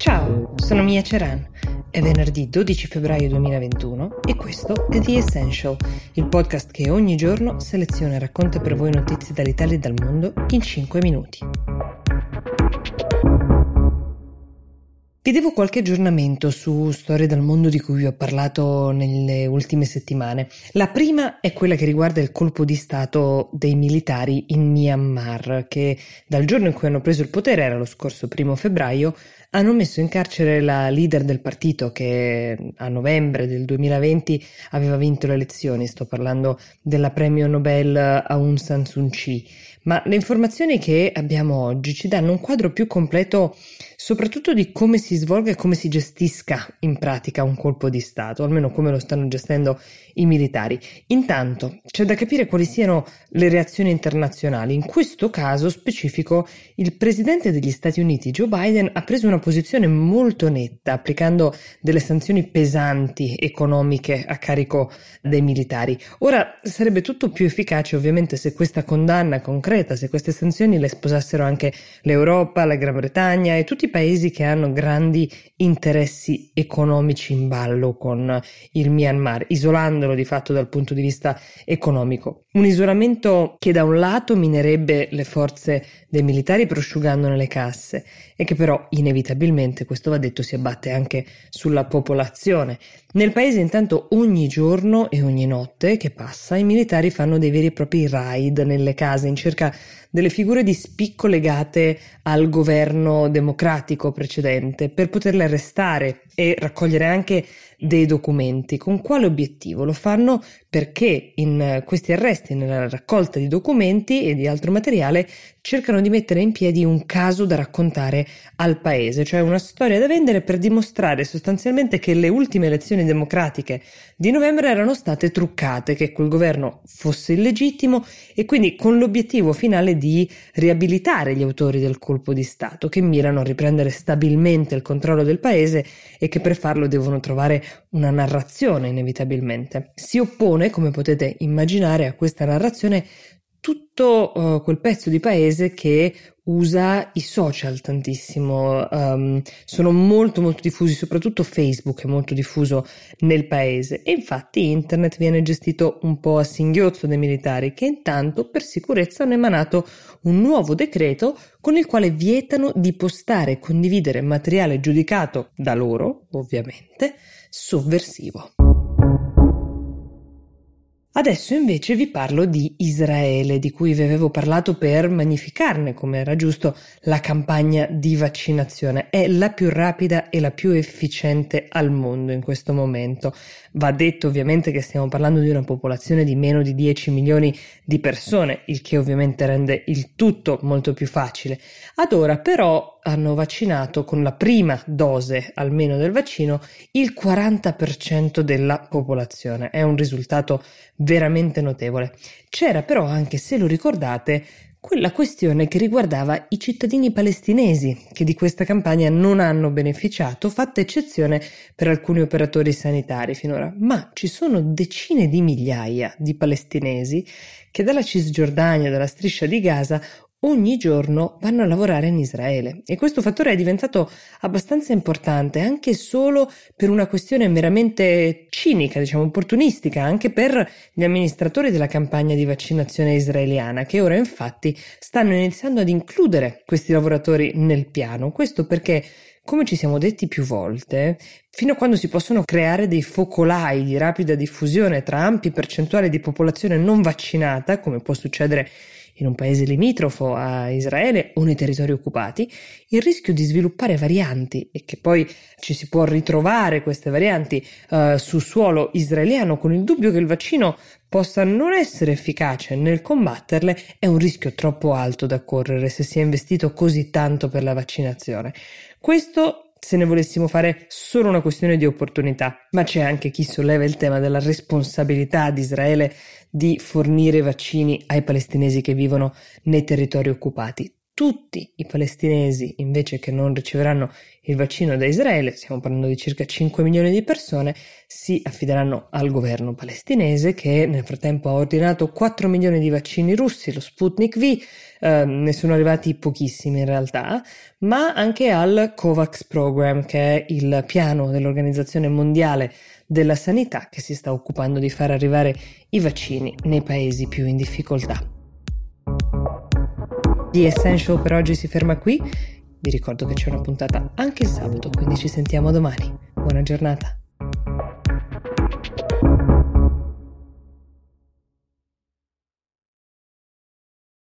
Ciao, sono Mia Ceran. È venerdì 12 febbraio 2021 e questo è The Essential, il podcast che ogni giorno seleziona e racconta per voi notizie dall'Italia e dal mondo in 5 minuti. Devo qualche aggiornamento su storie dal mondo di cui vi ho parlato nelle ultime settimane. La prima è quella che riguarda il colpo di Stato dei militari in Myanmar, che dal giorno in cui hanno preso il potere, era lo scorso primo febbraio, hanno messo in carcere la leader del partito che a novembre del 2020 aveva vinto le elezioni. Sto parlando della premio Nobel Aung San Suu Kyi. Ma le informazioni che abbiamo oggi ci danno un quadro più completo soprattutto di come si svolga e come si gestisca in pratica un colpo di Stato, almeno come lo stanno gestendo i militari. Intanto c'è da capire quali siano le reazioni internazionali. In questo caso specifico il presidente degli Stati Uniti, Joe Biden, ha preso una posizione molto netta, applicando delle sanzioni pesanti economiche a carico dei militari. Ora sarebbe tutto più efficace ovviamente se questa condanna concreta, se queste sanzioni le sposassero anche l'Europa, la Gran Bretagna e tutti i paesi che hanno grandi interessi economici in ballo con il Myanmar, isolandolo di fatto dal punto di vista economico. Un isolamento che da un lato minerebbe le forze dei militari prosciugandone le casse e che però inevitabilmente, questo va detto, si abbatte anche sulla popolazione. Nel paese intanto ogni giorno e ogni notte che passa i militari fanno dei veri e propri raid nelle case in cerca delle figure di spicco legate al governo democratico precedente per poterle arrestare e raccogliere anche dei documenti. Con quale obiettivo? Lo fanno perché in questi arresti, nella raccolta di documenti e di altro materiale, cercano di mettere in piedi un caso da raccontare al paese, cioè una storia da vendere per dimostrare sostanzialmente che le ultime elezioni democratiche di novembre erano state truccate, che quel governo fosse illegittimo e quindi con l'obiettivo finale di riabilitare gli autori del colpo di Stato, che mirano a riprendere stabilmente il controllo del paese e che per farlo devono trovare una narrazione inevitabilmente. Si oppone, come potete immaginare, a questa narrazione tutto uh, quel pezzo di paese che usa i social tantissimo, um, sono molto molto diffusi, soprattutto Facebook è molto diffuso nel paese e infatti internet viene gestito un po' a singhiozzo dai militari che intanto per sicurezza hanno emanato un nuovo decreto con il quale vietano di postare e condividere materiale giudicato da loro, ovviamente, sovversivo. Adesso invece vi parlo di Israele, di cui vi avevo parlato per magnificarne, come era giusto, la campagna di vaccinazione. È la più rapida e la più efficiente al mondo in questo momento. Va detto ovviamente che stiamo parlando di una popolazione di meno di 10 milioni di persone, il che ovviamente rende il tutto molto più facile. Ad ora però hanno vaccinato con la prima dose almeno del vaccino il 40% della popolazione. È un risultato veramente notevole. C'era però anche, se lo ricordate, quella questione che riguardava i cittadini palestinesi che di questa campagna non hanno beneficiato, fatta eccezione per alcuni operatori sanitari finora, ma ci sono decine di migliaia di palestinesi che dalla Cisgiordania, dalla striscia di Gaza, ogni giorno vanno a lavorare in Israele e questo fattore è diventato abbastanza importante anche solo per una questione meramente cinica, diciamo opportunistica, anche per gli amministratori della campagna di vaccinazione israeliana che ora infatti stanno iniziando ad includere questi lavoratori nel piano. Questo perché come ci siamo detti più volte, fino a quando si possono creare dei focolai di rapida diffusione tra ampi percentuali di popolazione non vaccinata, come può succedere in un paese limitrofo a Israele o nei territori occupati, il rischio di sviluppare varianti e che poi ci si può ritrovare queste varianti uh, su suolo israeliano con il dubbio che il vaccino possa non essere efficace nel combatterle è un rischio troppo alto da correre se si è investito così tanto per la vaccinazione. Questo se ne volessimo fare solo una questione di opportunità, ma c'è anche chi solleva il tema della responsabilità di Israele di fornire vaccini ai palestinesi che vivono nei territori occupati. Tutti i palestinesi invece che non riceveranno il vaccino da Israele, stiamo parlando di circa 5 milioni di persone, si affideranno al governo palestinese che nel frattempo ha ordinato 4 milioni di vaccini russi, lo Sputnik V, eh, ne sono arrivati pochissimi in realtà, ma anche al COVAX Program, che è il piano dell'Organizzazione Mondiale della Sanità che si sta occupando di far arrivare i vaccini nei paesi più in difficoltà. The Essential per oggi si ferma qui. Vi ricordo che c'è una puntata anche il sabato, quindi ci sentiamo domani. Buona giornata.